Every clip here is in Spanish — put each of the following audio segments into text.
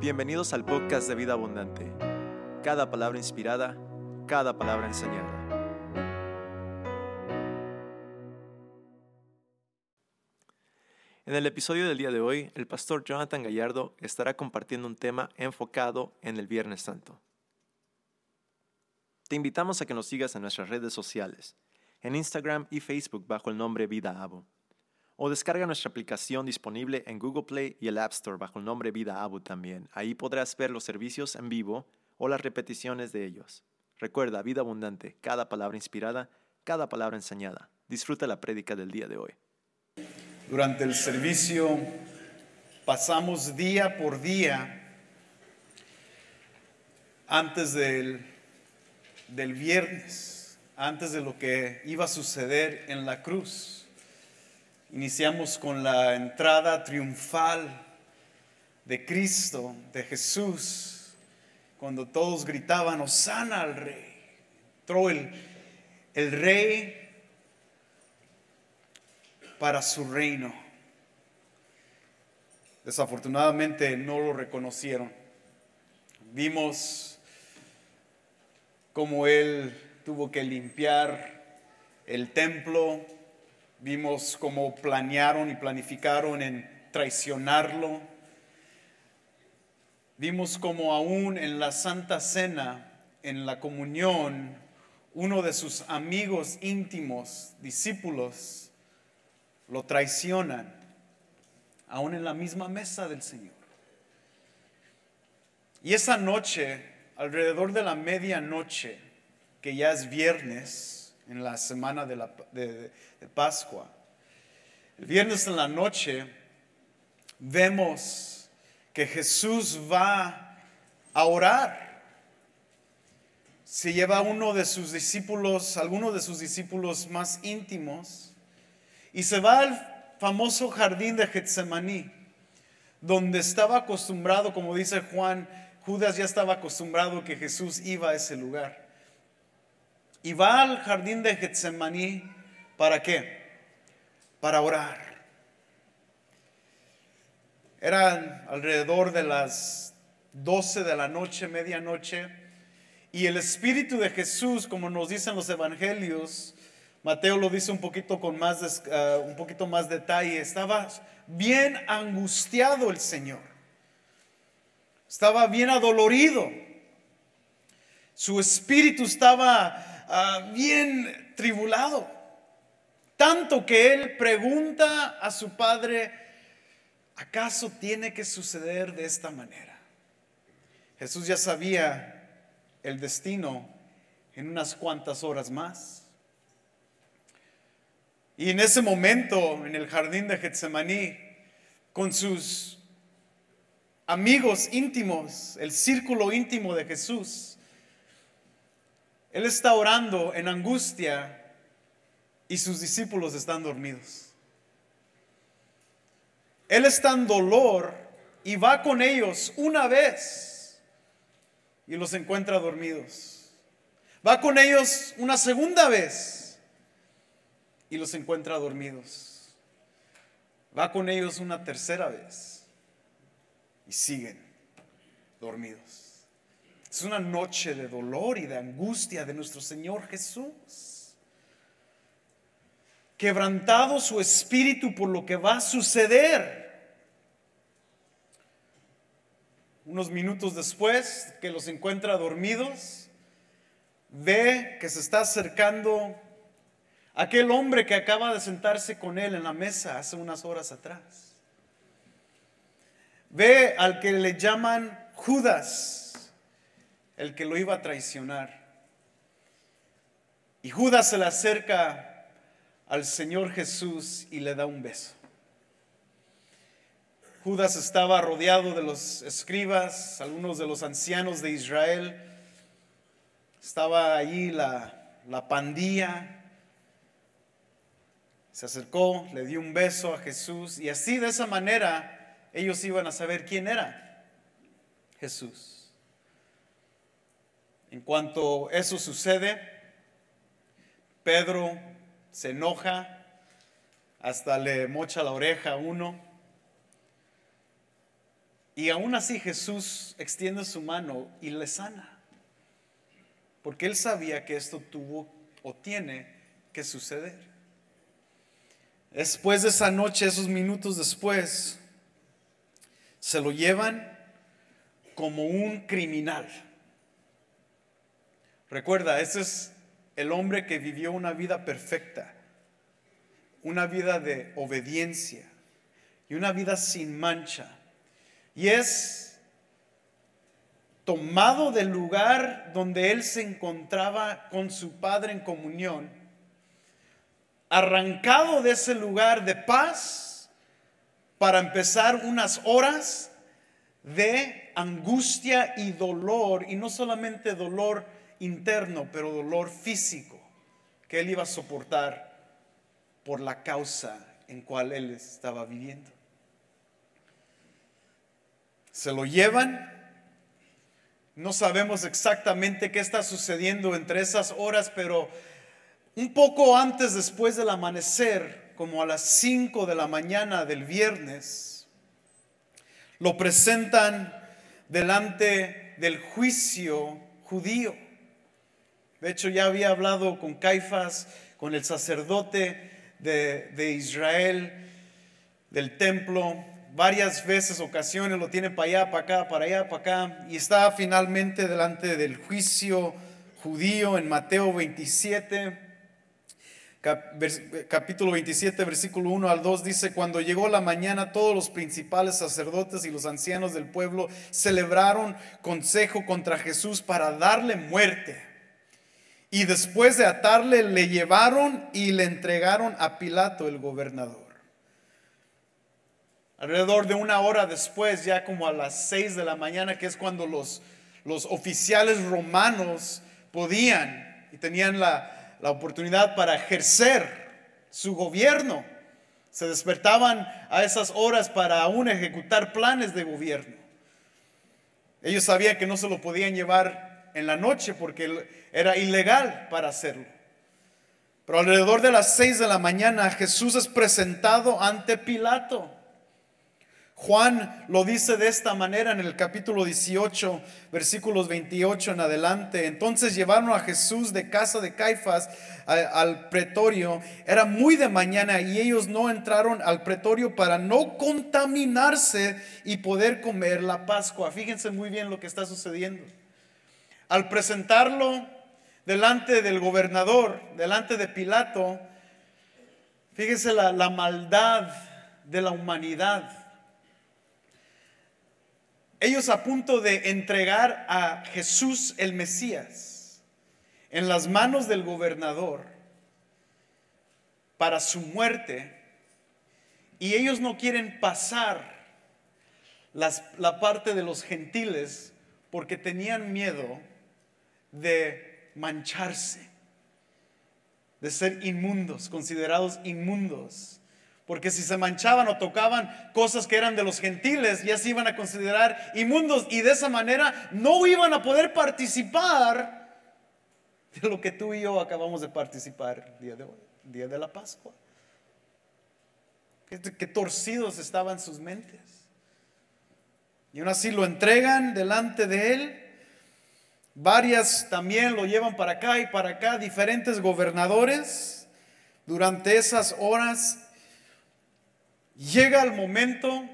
Bienvenidos al podcast de Vida Abundante. Cada palabra inspirada, cada palabra enseñada. En el episodio del día de hoy, el pastor Jonathan Gallardo estará compartiendo un tema enfocado en el Viernes Santo. Te invitamos a que nos sigas en nuestras redes sociales, en Instagram y Facebook bajo el nombre Vida Abo o descarga nuestra aplicación disponible en Google Play y el App Store bajo el nombre Vida Abu también. Ahí podrás ver los servicios en vivo o las repeticiones de ellos. Recuerda, vida abundante, cada palabra inspirada, cada palabra enseñada. Disfruta la prédica del día de hoy. Durante el servicio pasamos día por día antes del, del viernes, antes de lo que iba a suceder en la cruz Iniciamos con la entrada triunfal de Cristo, de Jesús, cuando todos gritaban, Osana al Rey. Entró el, el Rey para su reino. Desafortunadamente no lo reconocieron. Vimos cómo Él tuvo que limpiar el templo Vimos cómo planearon y planificaron en traicionarlo. Vimos cómo aún en la Santa Cena, en la comunión, uno de sus amigos íntimos, discípulos, lo traicionan, aún en la misma mesa del Señor. Y esa noche, alrededor de la medianoche, que ya es viernes, en la semana de, la, de, Pascua. El viernes en la noche vemos que Jesús va a orar. Se lleva uno de sus discípulos, alguno de sus discípulos más íntimos, y se va al famoso jardín de Getsemaní, donde estaba acostumbrado, como dice Juan, Judas ya estaba acostumbrado que Jesús iba a ese lugar. Y va al jardín de Getsemaní, ¿para qué? Para orar. Eran alrededor de las 12 de la noche, medianoche, y el Espíritu de Jesús, como nos dicen los evangelios, Mateo lo dice un poquito con más, uh, un poquito más detalle, estaba bien angustiado el Señor, estaba bien adolorido, su espíritu estaba Ah, bien tribulado. Tanto que él pregunta a su padre, ¿acaso tiene que suceder de esta manera? Jesús ya sabía el destino en unas cuantas horas más. Y en ese momento, en el jardín de Getsemaní, con sus amigos íntimos, el círculo íntimo de Jesús, él está orando en angustia y sus discípulos están dormidos. Él está en dolor y va con ellos una vez y los encuentra dormidos. Va con ellos una segunda vez y los encuentra dormidos. Va con ellos una tercera vez y siguen dormidos. Es una noche de dolor y de angustia de nuestro Señor Jesús. Quebrantado su espíritu por lo que va a suceder. Unos minutos después que los encuentra dormidos, ve que se está acercando aquel hombre que acaba de sentarse con él en la mesa hace unas horas atrás. Ve al que le llaman Judas el que lo iba a traicionar. Y Judas se le acerca al Señor Jesús y le da un beso. Judas estaba rodeado de los escribas, algunos de los ancianos de Israel. Estaba allí la, la pandilla. Se acercó, le dio un beso a Jesús y así de esa manera ellos iban a saber quién era Jesús. En cuanto eso sucede, Pedro se enoja, hasta le mocha la oreja a uno. Y aún así Jesús extiende su mano y le sana. Porque él sabía que esto tuvo o tiene que suceder. Después de esa noche, esos minutos después, se lo llevan como un criminal. Recuerda, ese es el hombre que vivió una vida perfecta, una vida de obediencia y una vida sin mancha. Y es tomado del lugar donde él se encontraba con su Padre en comunión, arrancado de ese lugar de paz para empezar unas horas de angustia y dolor, y no solamente dolor interno, pero dolor físico que él iba a soportar por la causa en cual él estaba viviendo. Se lo llevan no sabemos exactamente qué está sucediendo entre esas horas, pero un poco antes después del amanecer, como a las 5 de la mañana del viernes, lo presentan delante del juicio judío. De hecho, ya había hablado con Caifás, con el sacerdote de, de Israel, del templo, varias veces, ocasiones, lo tiene para allá, para acá, para allá, para acá, y está finalmente delante del juicio judío en Mateo 27, capítulo 27, versículo 1 al 2, dice, cuando llegó la mañana, todos los principales sacerdotes y los ancianos del pueblo celebraron consejo contra Jesús para darle muerte. Y después de atarle, le llevaron y le entregaron a Pilato, el gobernador. Alrededor de una hora después, ya como a las seis de la mañana, que es cuando los, los oficiales romanos podían y tenían la, la oportunidad para ejercer su gobierno, se despertaban a esas horas para aún ejecutar planes de gobierno. Ellos sabían que no se lo podían llevar en la noche porque era ilegal para hacerlo. Pero alrededor de las seis de la mañana Jesús es presentado ante Pilato. Juan lo dice de esta manera en el capítulo 18, versículos 28 en adelante. Entonces llevaron a Jesús de casa de Caifás al pretorio. Era muy de mañana y ellos no entraron al pretorio para no contaminarse y poder comer la Pascua. Fíjense muy bien lo que está sucediendo. Al presentarlo delante del gobernador, delante de Pilato, fíjense la, la maldad de la humanidad. Ellos a punto de entregar a Jesús el Mesías en las manos del gobernador para su muerte y ellos no quieren pasar la parte de los gentiles porque tenían miedo de mancharse, de ser inmundos, considerados inmundos. Porque si se manchaban o tocaban cosas que eran de los gentiles, ya se iban a considerar inmundos y de esa manera no iban a poder participar de lo que tú y yo acabamos de participar el día de hoy, día de la Pascua. Qué, torcidos estaban sus mentes. Y aún así lo entregan delante de él. Varias también lo llevan para acá y para acá, diferentes gobernadores. Durante esas horas Llega el momento,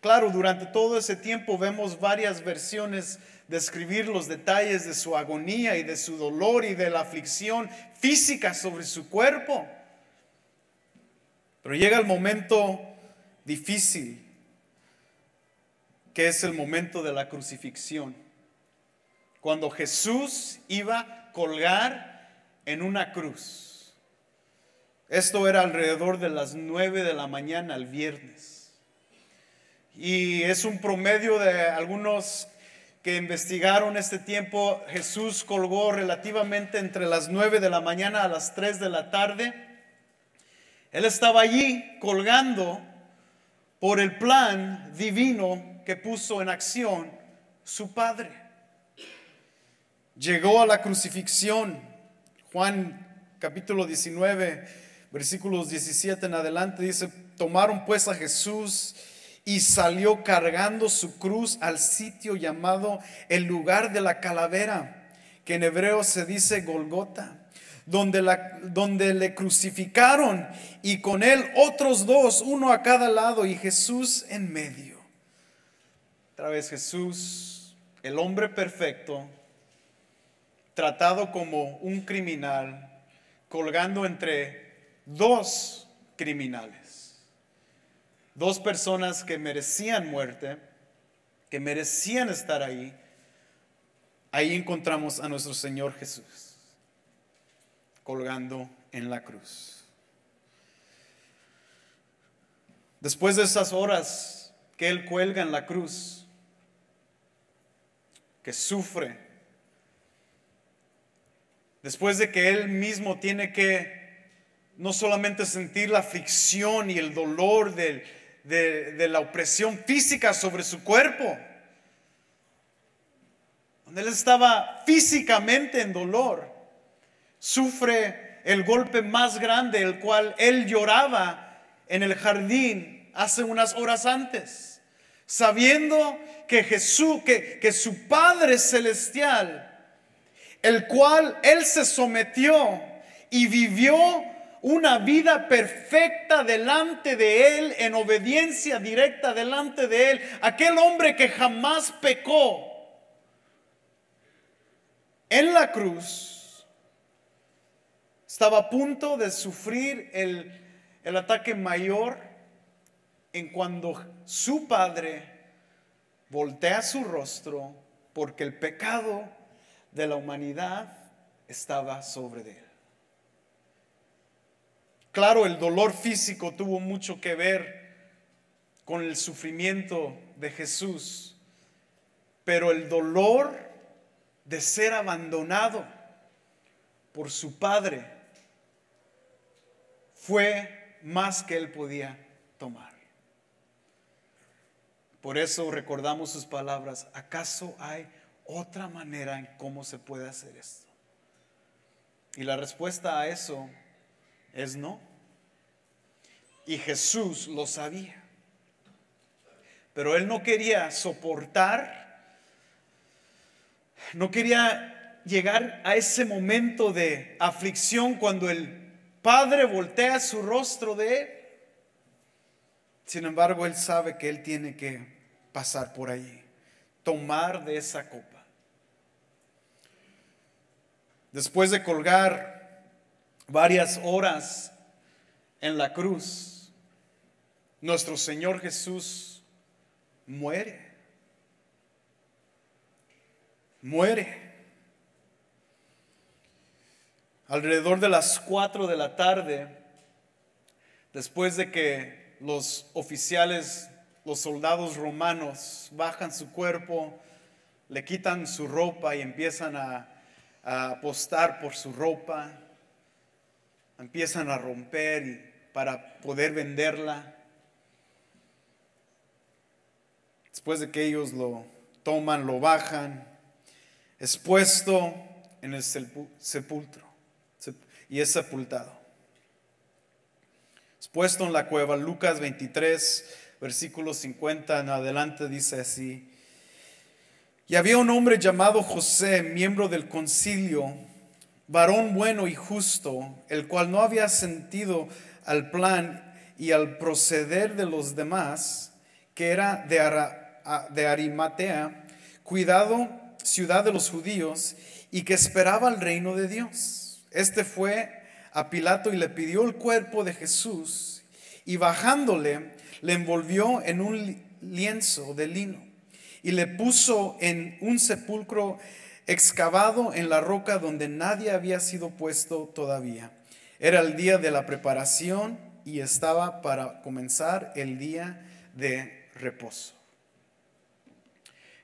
claro, durante todo ese tiempo vemos varias versiones describir los detalles de su agonía y de su dolor y de la aflicción física sobre su cuerpo. Pero llega el momento difícil, que es el momento de la crucifixión, cuando Jesús iba a colgar en una cruz. Esto era alrededor de las 9 de la mañana el viernes. Y es un promedio de algunos que investigaron este tiempo. Jesús colgó relativamente entre las 9 de la mañana a las 3 de la tarde. Él estaba allí colgando por el plan divino que puso en acción su Padre. Llegó a la crucifixión. Juan capítulo 19 versículos 17 en adelante dice, tomaron pues a Jesús y salió cargando su cruz al sitio llamado el lugar de la calavera, que en hebreo se dice Golgota, donde, donde le crucificaron y con él otros dos, uno a cada lado y Jesús en medio. Otra vez Jesús, el hombre perfecto, tratado como un criminal, colgando entre dos criminales. Dos personas que merecían muerte, que merecían estar ahí. Ahí encontramos a nuestro Señor Jesús colgando en la cruz. Después de esas horas que Él cuelga en la cruz, que sufre, después de que Él mismo tiene que no solamente sentir la aflicción y el dolor de, la opresión física sobre su cuerpo. Donde él estaba físicamente en dolor, sufre el golpe más grande, el cual él lloraba en el jardín hace unas horas antes, sabiendo que Jesús, que su Padre Celestial, el cual él se sometió y vivió una vida perfecta delante de Él, en obediencia directa delante de Él. Aquel hombre que jamás pecó en la cruz estaba a punto de sufrir el, el ataque mayor en cuando su padre voltea su rostro porque el pecado de la humanidad estaba sobre él. Claro, el dolor físico tuvo mucho que ver con el sufrimiento de Jesús, pero el dolor de ser abandonado por su Padre fue más que él podía tomar. Por eso recordamos sus palabras, ¿acaso hay otra manera en cómo se puede hacer esto? Y la respuesta a eso es no. Y Jesús lo sabía. Pero él no quería soportar, no quería llegar a ese momento de aflicción cuando el Padre voltea su rostro de él. Sin embargo, él sabe que él tiene que pasar por ahí, tomar de esa copa. Después de colgar varias horas en la cruz, nuestro Señor Jesús muere. Muere. Alrededor de las cuatro de la tarde, después de que los oficiales, los soldados romanos bajan su cuerpo, le quitan su ropa y empiezan a, a apostar por su ropa, empiezan a romper para poder venderla. Después de que ellos lo toman, lo bajan, es puesto en el sepulcro y es sepultado. Es puesto en la cueva. Lucas 23, versículo 50 en adelante dice así. Y había un hombre llamado José, miembro del concilio, varón bueno y justo, el cual no había sentido al plan y al proceder de los demás, que era de, Arimatea, cuidado ciudad de los judíos, y que esperaba el reino de Dios. Este fue a Pilato y le pidió el cuerpo de Jesús, y bajándole, le envolvió en un lienzo de lino, y le puso en un sepulcro excavado en la roca donde nadie había sido puesto todavía. Era el día de la preparación y estaba para comenzar el día de reposo.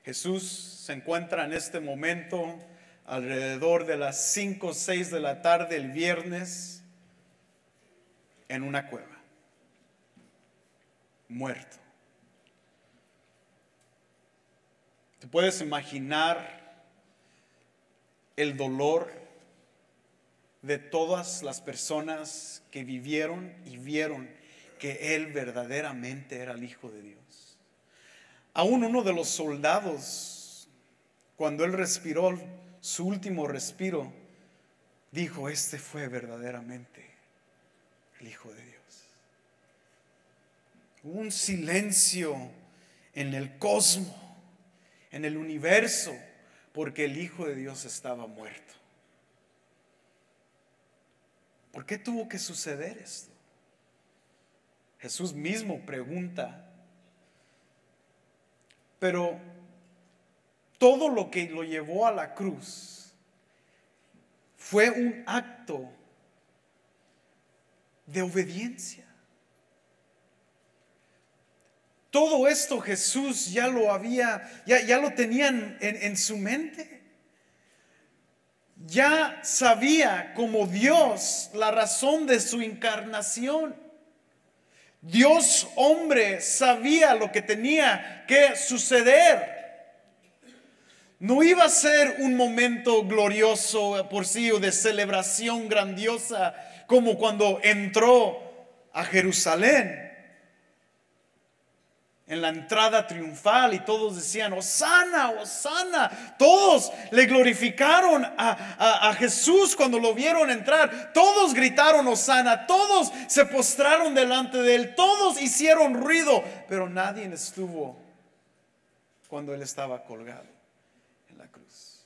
Jesús se encuentra en este momento alrededor de las 5 o 6 de la tarde el viernes en una cueva, muerto. ¿Te puedes imaginar el dolor de todas las personas que vivieron y vieron que Él verdaderamente era el Hijo de Dios. Aún uno de los soldados, cuando él respiró su último respiro, dijo, este fue verdaderamente el Hijo de Dios. Un silencio en el cosmos, en el universo, porque el Hijo de Dios estaba muerto. ¿Por qué tuvo que suceder esto? Jesús mismo pregunta, pero todo lo que lo llevó a la cruz fue un acto de obediencia. Todo esto Jesús ya lo había, ya, ya lo tenían en, en su mente ya sabía como Dios la razón de su encarnación. Dios hombre sabía lo que tenía que suceder. No iba a ser un momento glorioso por sí o de celebración grandiosa como cuando entró a Jerusalén en la entrada triunfal y todos decían, Osana, Osana. Todos le glorificaron a, Jesús cuando lo vieron entrar. Todos gritaron, Osana. Todos se postraron delante de él. Todos hicieron ruido. Pero nadie estuvo cuando él estaba colgado en la cruz.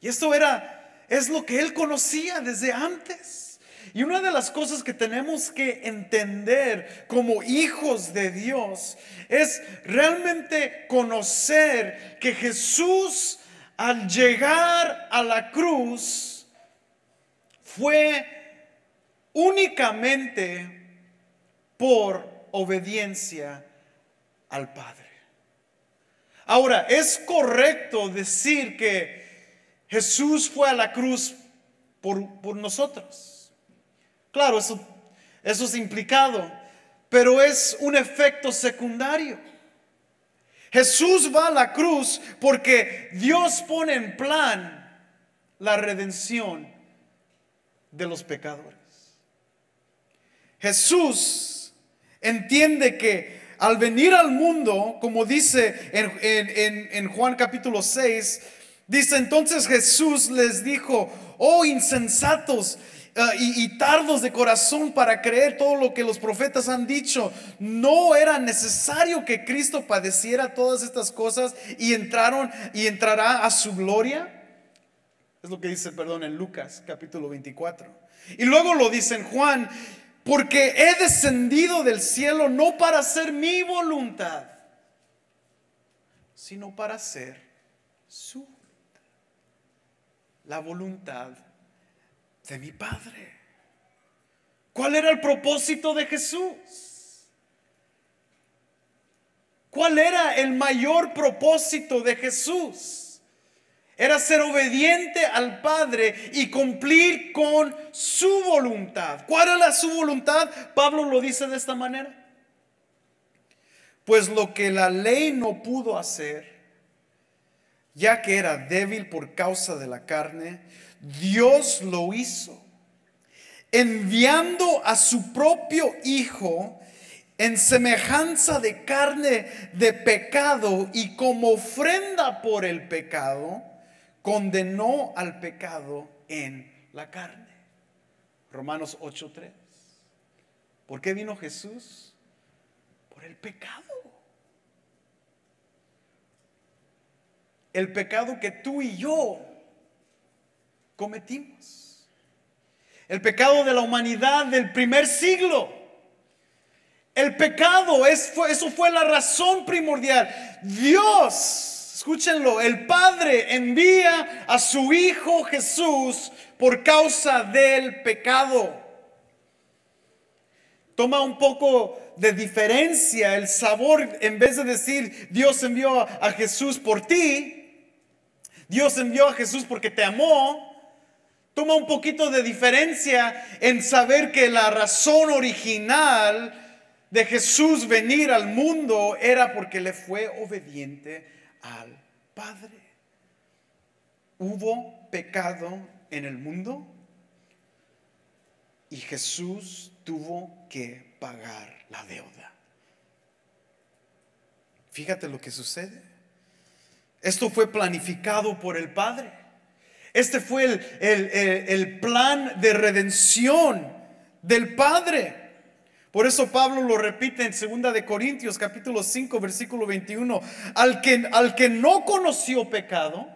Y esto era, es lo que él conocía desde antes. Y una de las cosas que tenemos que entender como hijos de Dios es realmente conocer que Jesús al llegar a la cruz fue únicamente por obediencia al Padre. Ahora, es correcto decir que Jesús fue a la cruz por, por nosotros. Claro, eso, es implicado, pero es un efecto secundario. Jesús va a la cruz porque Dios pone en plan la redención de los pecadores. Jesús entiende que al venir al mundo, como dice en, en, Juan capítulo 6, dice entonces Jesús les dijo, oh insensatos Ah, y, tardos de corazón para creer todo lo que los profetas han dicho. No era necesario que Cristo padeciera todas estas cosas y entraron y entrará a su gloria. Es lo que dice, perdón, en Lucas capítulo 24. Y luego lo dice en Juan, porque he descendido del cielo no para hacer mi voluntad, sino para hacer su La voluntad de mi Padre. ¿Cuál era el propósito de Jesús? ¿Cuál era el mayor propósito de Jesús? Era ser obediente al Padre y cumplir con su voluntad. ¿Cuál era su voluntad? Pablo lo dice de esta manera. Pues lo que la ley no pudo hacer, ya que era débil por causa de la carne, Dios lo hizo, enviando a su propio Hijo en semejanza de carne de pecado y como ofrenda por el pecado, condenó al pecado en la carne. Romanos 8:3. ¿Por qué vino Jesús? Por el pecado. El pecado que tú y yo cometimos. El pecado de la humanidad del primer siglo. El pecado, es, eso fue la razón primordial. Dios, escúchenlo, el Padre envía a su Hijo Jesús por causa del pecado. Toma un poco de diferencia el sabor en vez de decir Dios envió a Jesús por ti. Dios envió a Jesús porque te amó. Toma un poquito de diferencia en saber que la razón original de Jesús venir al mundo era porque le fue obediente al Padre. Hubo pecado en el mundo y Jesús tuvo que pagar la deuda. Fíjate lo que sucede. Esto fue planificado por el Padre. Este fue el, el, plan de redención del Padre. Por eso Pablo lo repite en 2 de Corintios capítulo 5 versículo 21, al que, al que no conoció pecado,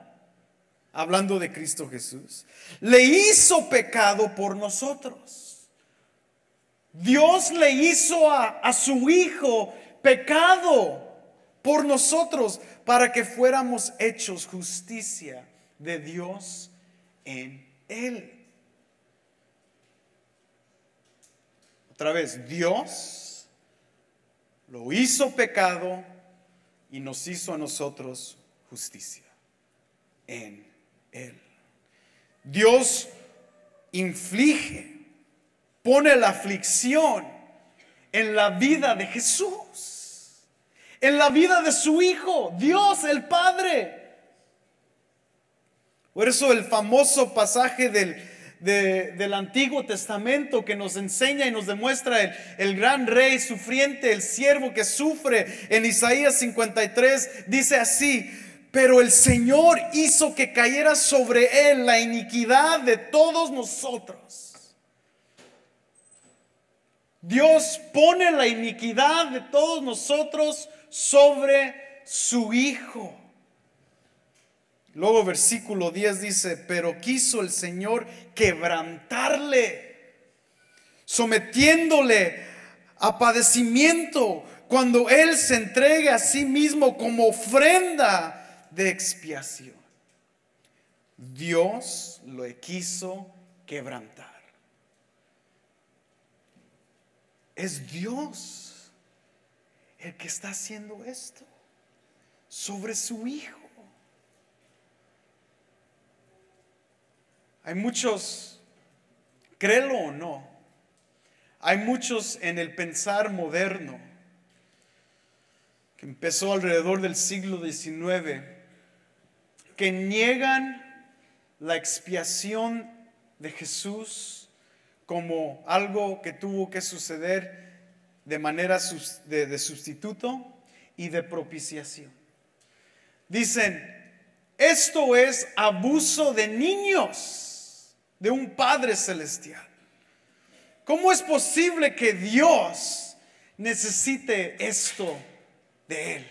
hablando de Cristo Jesús, le hizo pecado por nosotros. Dios le hizo a, a su Hijo pecado por nosotros para que fuéramos hechos justicia de Dios en Él. Otra vez, Dios lo hizo pecado y nos hizo a nosotros justicia en Él. Dios inflige, pone la aflicción en la vida de Jesús, en la vida de su Hijo, Dios el Padre. Por eso el famoso pasaje del, del Antiguo Testamento que nos enseña y nos demuestra el, el, gran rey sufriente, el siervo que sufre en Isaías 53, dice así, pero el Señor hizo que cayera sobre él la iniquidad de todos nosotros. Dios pone la iniquidad de todos nosotros sobre su Hijo. Luego versículo 10 dice, pero quiso el Señor quebrantarle, sometiéndole a padecimiento cuando Él se entregue a sí mismo como ofrenda de expiación. Dios lo quiso quebrantar. Es Dios el que está haciendo esto sobre su Hijo. Hay muchos, créelo o no, hay muchos en el pensar moderno que empezó alrededor del siglo XIX que niegan la expiación de Jesús como algo que tuvo que suceder de manera de, de sustituto y de propiciación. Dicen, esto es abuso de niños de un Padre Celestial. ¿Cómo es posible que Dios necesite esto de Él?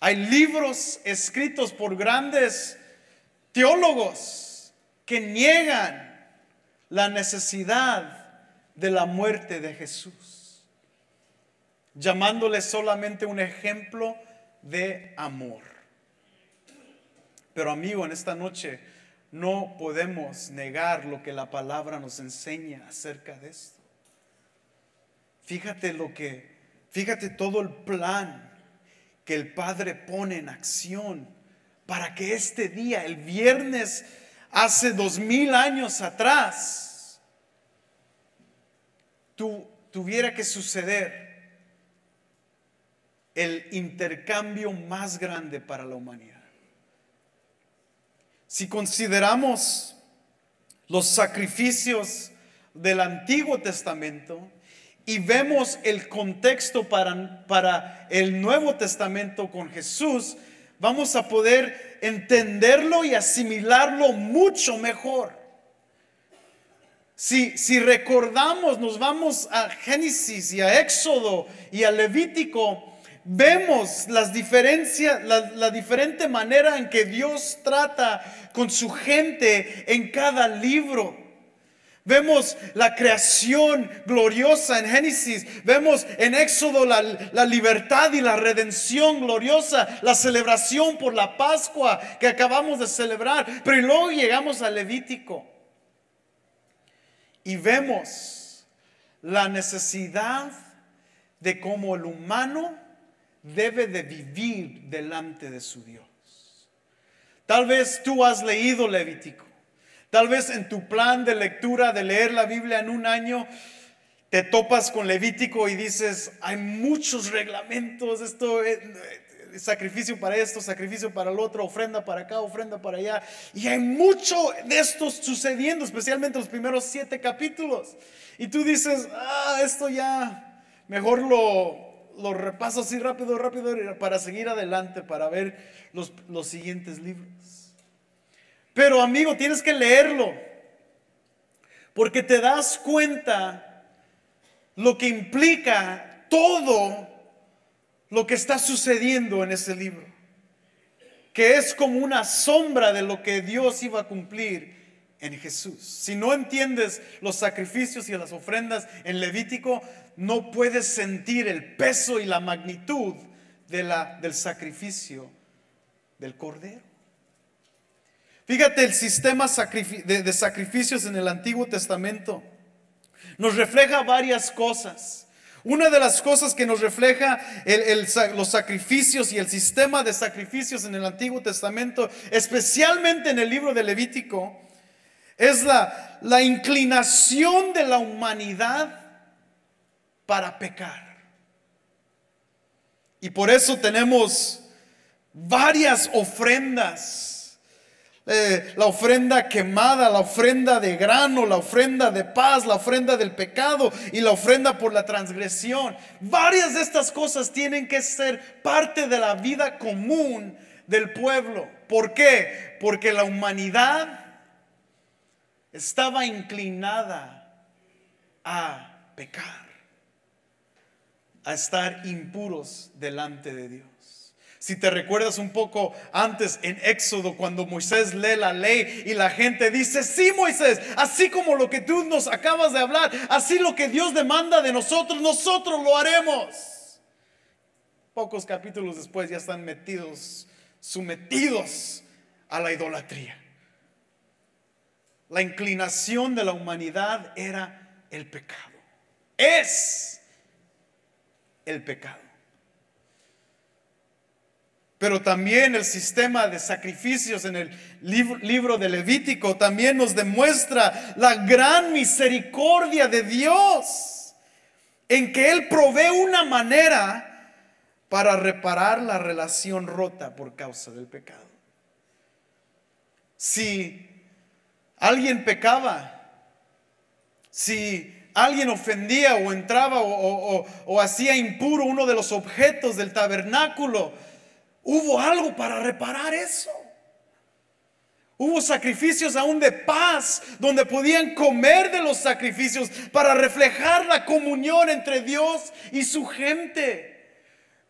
Hay libros escritos por grandes teólogos que niegan la necesidad de la muerte de Jesús, llamándole solamente un ejemplo de amor. Pero amigo, en esta noche no podemos negar lo que la palabra nos enseña acerca de esto. Fíjate lo que, fíjate todo el plan que el Padre pone en acción para que este día, el viernes, hace dos mil años atrás, tuviera que suceder el intercambio más grande para la humanidad. Si consideramos los sacrificios del Antiguo Testamento y vemos el contexto para, para el Nuevo Testamento con Jesús, vamos a poder entenderlo y asimilarlo mucho mejor. Si, si, recordamos, nos vamos a Génesis y a Éxodo y a Levítico, vemos las diferencias, la, diferente manera en que Dios trata con su gente en cada libro. Vemos la creación gloriosa en Génesis. Vemos en Éxodo la, la, libertad y la redención gloriosa. La celebración por la Pascua que acabamos de celebrar. Pero luego llegamos a Levítico. Y vemos la necesidad de cómo el humano debe de vivir delante de su Dios. Tal vez tú has leído Levítico. Tal vez en tu plan de lectura de leer la Biblia en un año te topas con Levítico y dices, hay muchos reglamentos, esto es sacrificio para esto, sacrificio para el otro, ofrenda para acá, ofrenda para allá. Y hay mucho de esto sucediendo, especialmente los primeros siete capítulos. Y tú dices, ah, esto ya, mejor lo, lo repaso así rápido, rápido para seguir adelante, para ver los, los siguientes libros. Pero amigo, tienes que leerlo, porque te das cuenta lo que implica todo lo que está sucediendo en ese libro, que es como una sombra de lo que Dios iba a cumplir en Jesús. Si no entiendes los sacrificios y las ofrendas en Levítico, no puedes sentir el peso y la magnitud de la, del sacrificio del Cordero. Fíjate el sistema de sacrificios en el Antiguo Testamento. Nos refleja varias cosas. Una de las cosas que nos refleja los sacrificios y el sistema de sacrificios en el Antiguo Testamento, especialmente en el libro de Levítico, es la, la inclinación de la humanidad para pecar. Y por eso tenemos varias ofrendas. Eh, la ofrenda quemada, la ofrenda de grano, la ofrenda de paz, la ofrenda del pecado y la ofrenda por la transgresión. Varias de estas cosas tienen que ser parte de la vida común del pueblo. ¿Por qué? Porque la humanidad estaba inclinada a pecar, a estar impuros delante de Dios. Si te recuerdas un poco antes en Éxodo, cuando Moisés lee la ley y la gente dice, sí Moisés, así como lo que tú nos acabas de hablar, así lo que Dios demanda de nosotros, nosotros lo haremos. Pocos capítulos después ya están metidos, sometidos a la idolatría. La inclinación de la humanidad era el pecado. Es el pecado. Pero también el sistema de sacrificios en el libro, de Levítico también nos demuestra la gran misericordia de Dios en que Él provee una manera para reparar la relación rota por causa del pecado. Si alguien pecaba, si alguien ofendía o entraba o, hacía impuro uno de los objetos del tabernáculo, hubo algo para reparar eso. Hubo sacrificios aún de paz, donde podían comer de los sacrificios para reflejar la comunión entre Dios y su gente.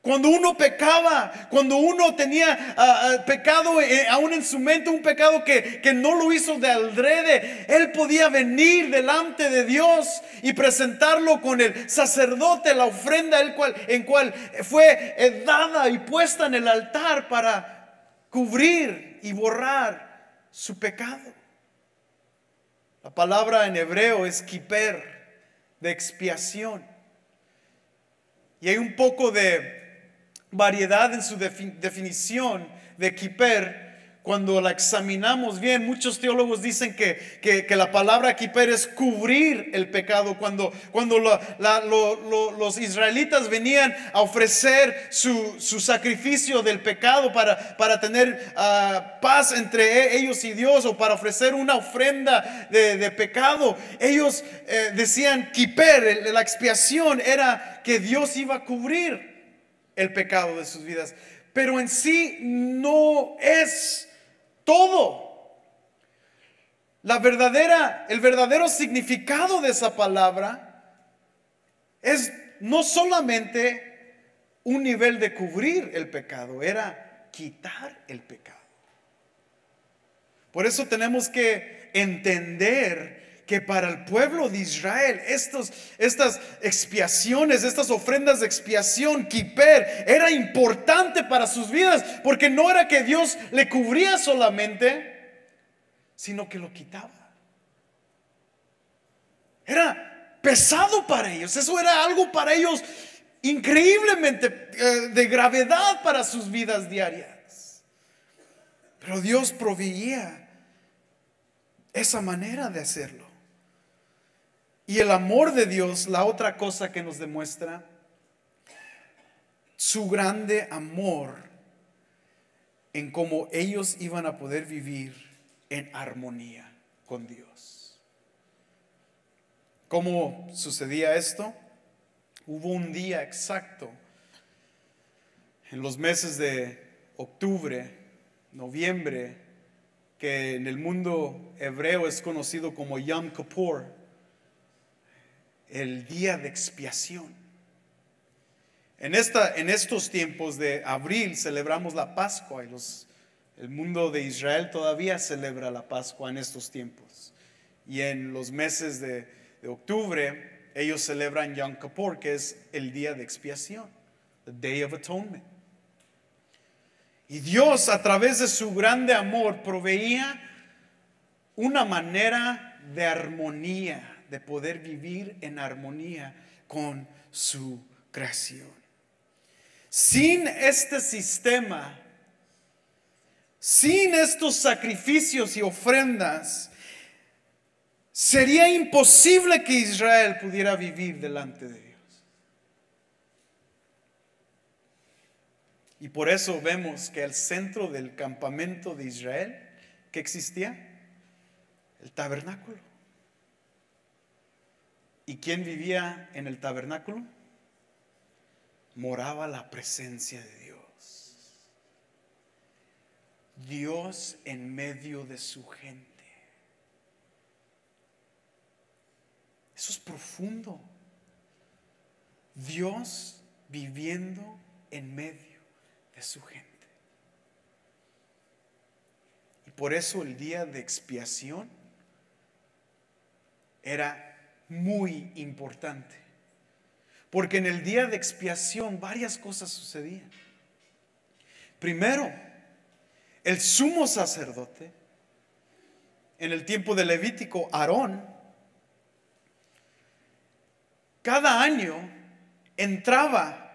Cuando uno pecaba, cuando uno tenía ah, ah, pecado eh, aún en su mente, un pecado que, que, no lo hizo de aldrede, él podía venir delante de Dios y presentarlo con el sacerdote, la ofrenda el cual, en cual fue eh, dada y puesta en el altar para cubrir y borrar su pecado. La palabra en hebreo es kiper, de expiación. Y hay un poco de variedad en su definición de kiper, cuando la examinamos bien, muchos teólogos dicen que, que, la palabra kiper es cubrir el pecado. Cuando, cuando los israelitas venían a ofrecer su, su sacrificio del pecado para, para tener ah, paz entre e-, ellos y Dios o para ofrecer una ofrenda de, pecado, ellos eh, decían kiper, la expiación era que Dios iba a cubrir el pecado de sus vidas. Pero en sí no es todo. La verdadera, el verdadero significado de esa palabra es no solamente un nivel de cubrir el pecado, era quitar el pecado. Por eso tenemos que entender que para el pueblo de Israel estos, estas expiaciones, estas ofrendas de expiación, kiper, era importante para sus vidas, porque no era que Dios le cubría solamente, sino que lo quitaba. Era pesado para ellos, eso era algo para ellos increíblemente eh, de gravedad para sus vidas diarias. Pero Dios proveía esa manera de hacerlo. Y el amor de Dios, la otra cosa que nos demuestra, su grande amor en cómo ellos iban a poder vivir en armonía con Dios. ¿Cómo sucedía esto? Hubo un día exacto en los meses de octubre, noviembre, que en el mundo hebreo es conocido como Yom Kippur, el día de expiación. En, esta, en estos tiempos de abril celebramos la Pascua y el mundo de Israel todavía celebra la Pascua en estos tiempos. Y en los meses de, de octubre ellos celebran Yom Kippur, que es el día de expiación, the Day of Atonement. Y Dios a través de su grande amor proveía una manera de armonía, de poder vivir en armonía con su creación. Sin este sistema, sin estos sacrificios y ofrendas, sería imposible que Israel pudiera vivir delante de Dios. Y por eso vemos que al centro del campamento de Israel, ¿qué existía? El tabernáculo. ¿Y quién vivía en el tabernáculo? Moraba la presencia de Dios. Dios en medio de su gente. Eso es profundo. Dios viviendo en medio de su gente. Y por eso el día de expiación era muy importante. Porque en el día de expiación varias cosas sucedían. Primero, el sumo sacerdote, en el tiempo de Levítico, Aarón, cada año entraba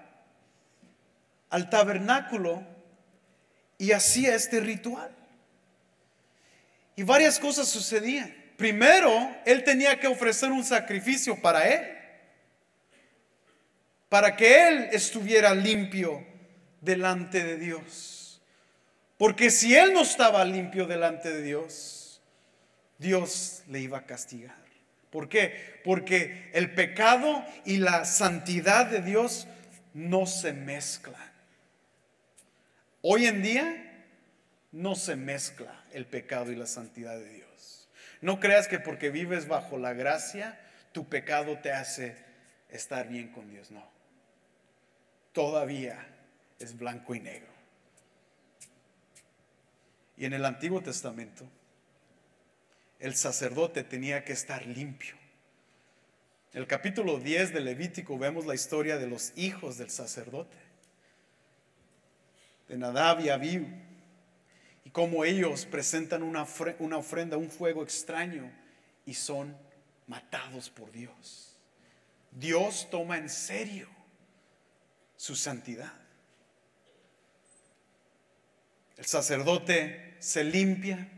al tabernáculo y hacía este ritual. Y varias cosas sucedían. Primero, él tenía que ofrecer un sacrificio para él, para que él estuviera limpio delante de Dios. Porque si él no estaba limpio delante de Dios, Dios le iba a castigar. ¿Por qué? Porque el pecado y la santidad de Dios no se mezclan. Hoy en día no se mezcla el pecado y la santidad de Dios. No creas que porque vives bajo la gracia, tu pecado te hace estar bien con Dios. No. Todavía es blanco y negro. Y en el Antiguo Testamento, el sacerdote tenía que estar limpio. En el capítulo 10 de Levítico vemos la historia de los hijos del sacerdote de Nadab y Abiú, y cómo ellos presentan una, una ofrenda, un fuego extraño, y son matados por Dios. Dios toma en serio su santidad. El sacerdote se limpia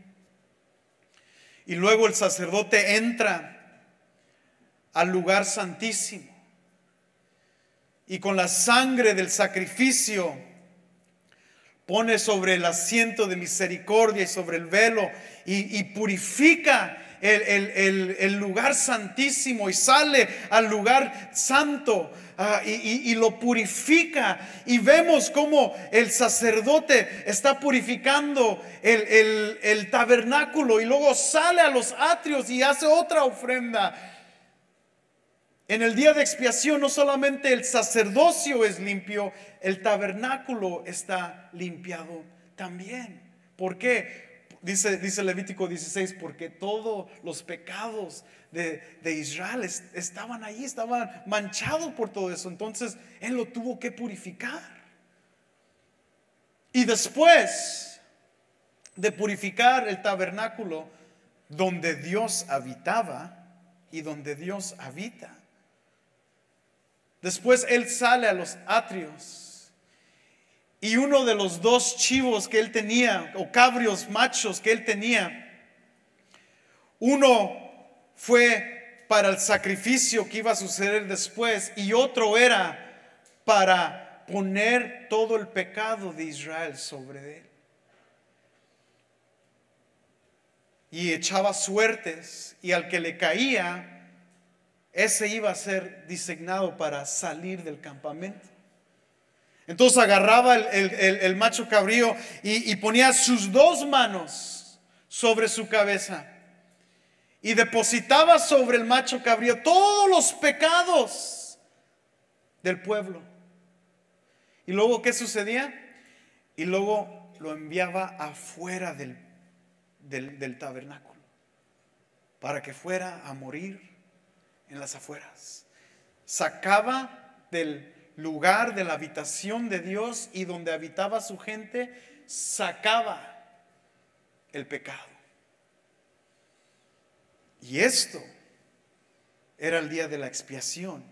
y luego el sacerdote entra al lugar santísimo y con la sangre del sacrificio pone sobre el asiento de misericordia y sobre el velo y, purifica el, lugar santísimo y sale al lugar santo ah, y, lo purifica. Y vemos cómo el sacerdote está purificando el tabernáculo y luego sale a los atrios y hace otra ofrenda. En el día de expiación no solamente el sacerdocio es limpio, el tabernáculo está limpiado también. ¿Por qué? Dice, dice Levítico 16, porque todos los pecados de, de Israel estaban ahí, estaban manchados por todo eso. Entonces Él lo tuvo que purificar. Y después de purificar el tabernáculo donde Dios habitaba y donde Dios habita, Después él sale a los atrios y uno de los dos chivos que él tenía, o cabrios machos que él tenía, uno fue para el sacrificio que iba a suceder después y otro era para poner todo el pecado de Israel sobre él. Y echaba suertes y al que le caía, ese iba a ser designado para salir del campamento. Entonces agarraba el, macho cabrío y, ponía sus dos manos sobre su cabeza y depositaba sobre el macho cabrío todos los pecados del pueblo. Y luego, ¿qué sucedía? Y luego lo enviaba afuera del, tabernáculo para que fuera a morir en las afueras. Sacaba del lugar de la habitación de Dios y donde habitaba su gente, sacaba el pecado. Y esto era el día de la expiación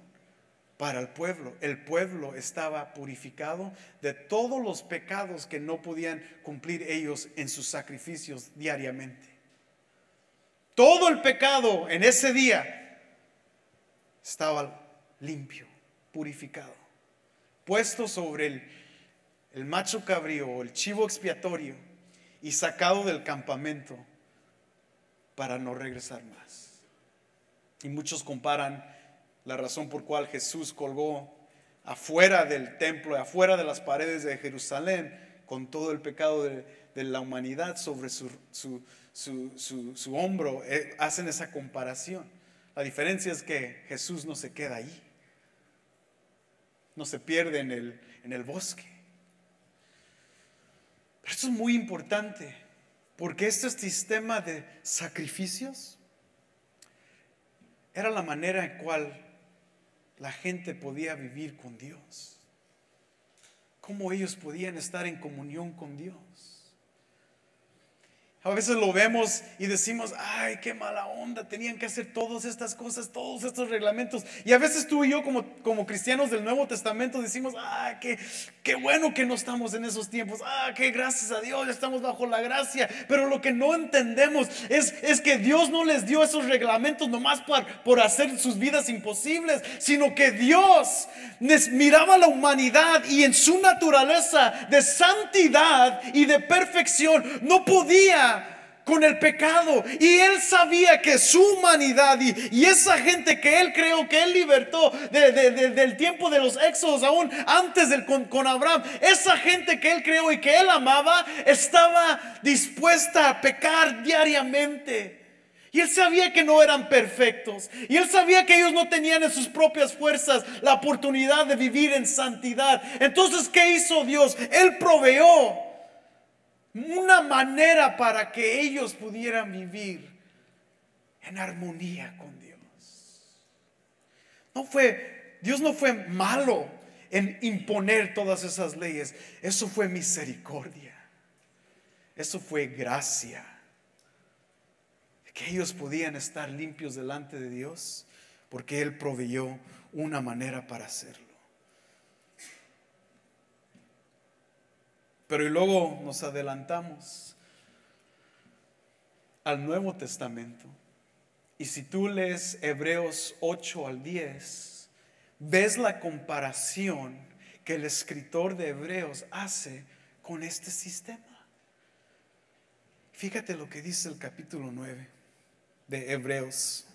para el pueblo. El pueblo estaba purificado de todos los pecados que no podían cumplir ellos en sus sacrificios diariamente. Todo el pecado en ese día estaba limpio, purificado, puesto sobre el, macho cabrío o el chivo expiatorio y sacado del campamento para no regresar más. Y muchos comparan la razón por cual Jesús colgó afuera del templo, afuera de las paredes de Jerusalén, con todo el pecado de, la humanidad sobre su, su, hombro, eh, hacen esa comparación. La diferencia es que Jesús no se queda ahí, no se pierde en el, en el bosque. Pero esto es muy importante, porque este sistema de sacrificios era la manera en cual la gente podía vivir con Dios. Cómo ellos podían estar en comunión con Dios. A veces lo vemos y decimos, ay, qué mala onda, tenían que hacer todas estas cosas, todos estos reglamentos. Y a veces tú y yo como, como cristianos del Nuevo Testamento decimos, ay, qué, qué bueno que no estamos en esos tiempos, ah, qué gracias a Dios, estamos bajo la gracia. Pero lo que no entendemos es, es que Dios no les dio esos reglamentos nomás por, por hacer sus vidas imposibles, sino que Dios les miraba a la humanidad y en su naturaleza de santidad y de perfección no podía con el pecado. Y él sabía que su humanidad y, esa gente que él creó, que él libertó del tiempo de los éxodos, aún antes del, con, con Abraham, esa gente que él creó y que él amaba, estaba dispuesta a pecar diariamente. Y él sabía que no eran perfectos. Y él sabía que ellos no tenían en sus propias fuerzas la oportunidad de vivir en santidad. Entonces, ¿qué hizo Dios? Él proveyó una manera para que ellos pudieran vivir en armonía con Dios. No fue, Dios no fue malo en imponer todas esas leyes, eso fue misericordia, eso fue gracia, que ellos podían estar limpios delante de Dios porque Él proveyó una manera para hacerlo. Pero y luego nos adelantamos al Nuevo Testamento. Y si tú lees Hebreos 8 al 10, ves la comparación que el escritor de Hebreos hace con este sistema. Fíjate lo que dice el capítulo 9 de Hebreos.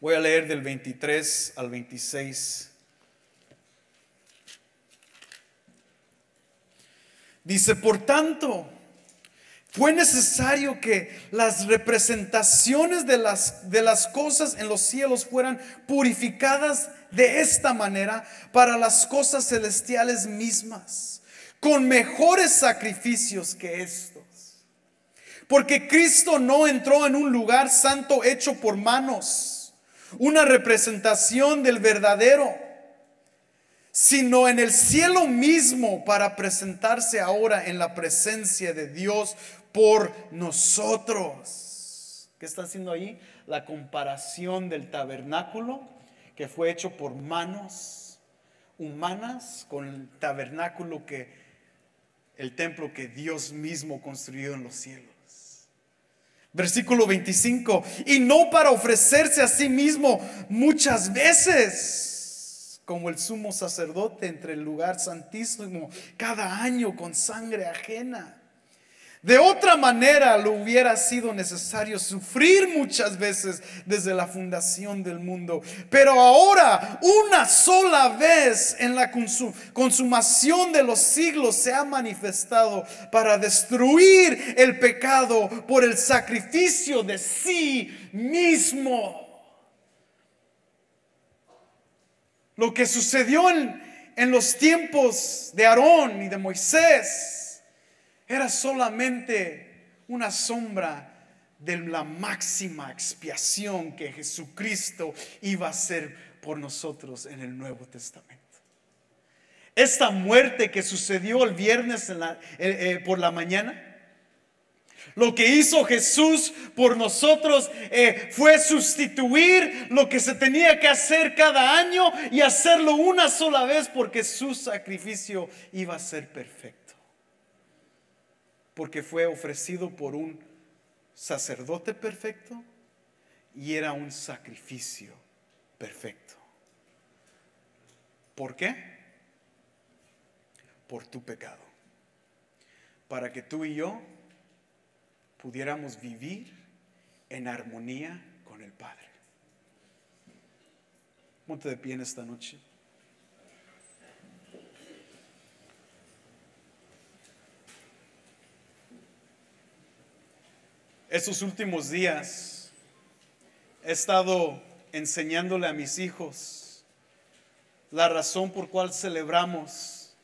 Voy a leer del 23 al 26. Dice, por tanto, fue necesario que las representaciones de las, de las cosas en los cielos fueran purificadas de esta manera para las cosas celestiales mismas, con mejores sacrificios que estos. Porque Cristo no entró en un lugar santo hecho por manos, una representación del verdadero sino en el cielo mismo para presentarse ahora en la presencia de Dios por nosotros. ¿Qué está haciendo ahí? La comparación del tabernáculo que fue hecho por manos humanas con el tabernáculo que el templo que Dios mismo construyó en los cielos. Versículo 25, y no para ofrecerse a sí mismo muchas veces como el sumo sacerdote entre el lugar santísimo cada año con sangre ajena. De otra manera lo hubiera sido necesario sufrir muchas veces desde la fundación del mundo. Pero ahora, una sola vez en la consumación de los siglos se ha manifestado para destruir el pecado por el sacrificio de sí mismo. Lo que sucedió en, en los tiempos de Aarón y de Moisés era solamente una sombra de la máxima expiación que Jesucristo iba a hacer por nosotros en el Nuevo Testamento. Esta muerte que sucedió el viernes eh, eh, por la mañana, lo que hizo Jesús por nosotros eh, fue sustituir lo que se tenía que hacer cada año y hacerlo una sola vez porque su sacrificio iba a ser perfecto porque fue ofrecido por un sacerdote perfecto y era un sacrificio perfecto. ¿Por qué? Por tu pecado. Para que tú y yo pudiéramos vivir en armonía con el Padre. Monte de pie en esta noche. Estos últimos días he estado enseñándole a mis hijos la razón por cual celebramos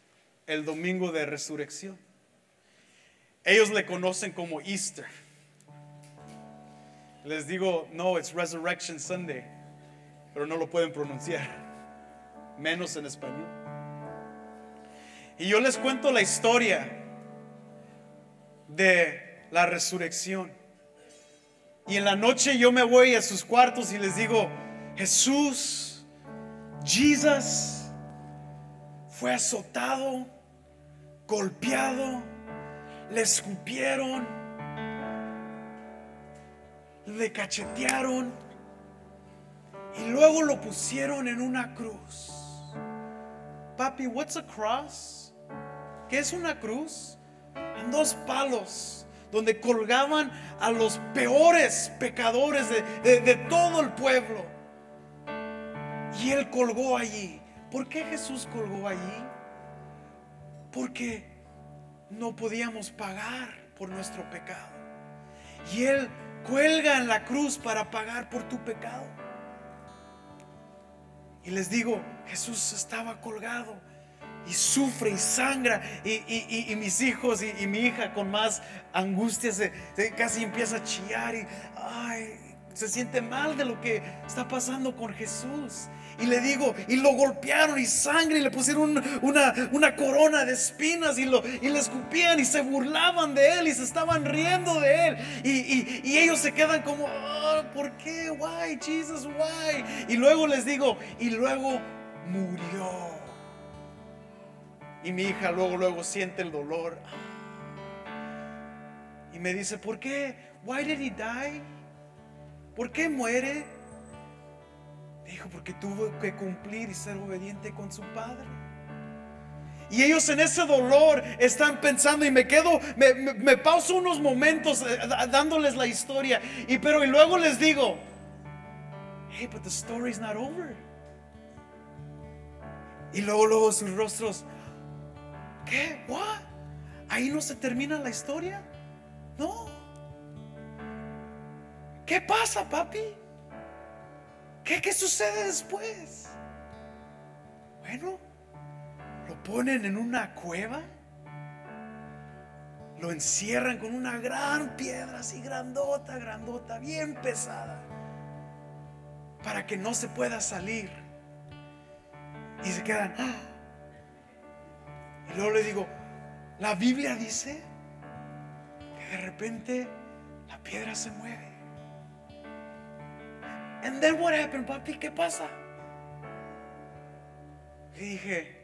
el domingo de resurrección. Ellos le conocen como Easter. Les digo, no, it's Resurrection Sunday, pero no lo pueden pronunciar, menos en español. Y yo les cuento la historia de la resurrección. Y en la noche yo me voy a sus cuartos y les digo, Jesús, Jesus, fue azotado, golpeado, le escupieron, le cachetearon y luego lo pusieron en una cruz. Papi, what's a cross? ¿Qué es una cruz? En dos palos donde colgaban a los peores pecadores de, todo el pueblo. Y él colgó allí. ¿Por qué Jesús colgó allí? Porque no podíamos pagar por nuestro pecado. Y Él cuelga en la cruz para pagar por tu pecado. Y les digo, Jesús estaba colgado y sufre y sangra y, mis hijos y, mi hija con más angustia se, casi empieza a chillar y se siente mal de lo que está pasando con Jesús. Y le digo, y lo golpearon y sangre y le pusieron una, corona de espinas y, lo, y le escupían y se burlaban de él y se estaban riendo de él. Y, ellos se quedan como, oh, ¿por qué? Why, Jesus, why? Y luego les digo, y luego murió. Y mi hija luego, luego siente el dolor. Y me dice, ¿por qué? Why did he die? ¿Por qué muere? Dijo, porque tuvo que cumplir y ser obediente con su padre. Y ellos en ese dolor están pensando y me quedo, me, pauso unos momentos eh, dándoles la historia. Y pero y luego les digo, hey, but the story's not over. Y luego, luego sus rostros, ¿Qué? ¿What? Ahí no se termina la historia. No. ¿Qué pasa, papi? ¿Qué, qué sucede después? Bueno, lo ponen en una cueva, lo encierran con una gran piedra así grandota, grandota, bien pesada, para que no se pueda salir. Y se quedan, ¡ah! Y luego le digo, la Biblia dice que de repente la piedra se mueve. And then what happened, papi? ¿Qué pasa? Y dije,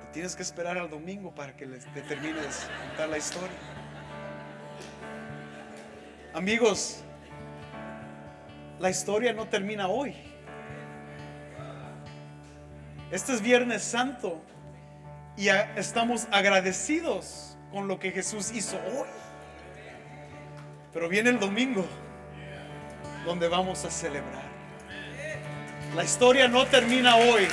te tienes que esperar al domingo para que les, te termines contar la historia. Amigos, la historia no termina hoy. Este es Viernes Santo y estamos agradecidos con lo que Jesús hizo hoy. Pero viene el domingo donde vamos a celebrar. La historia no termina hoy.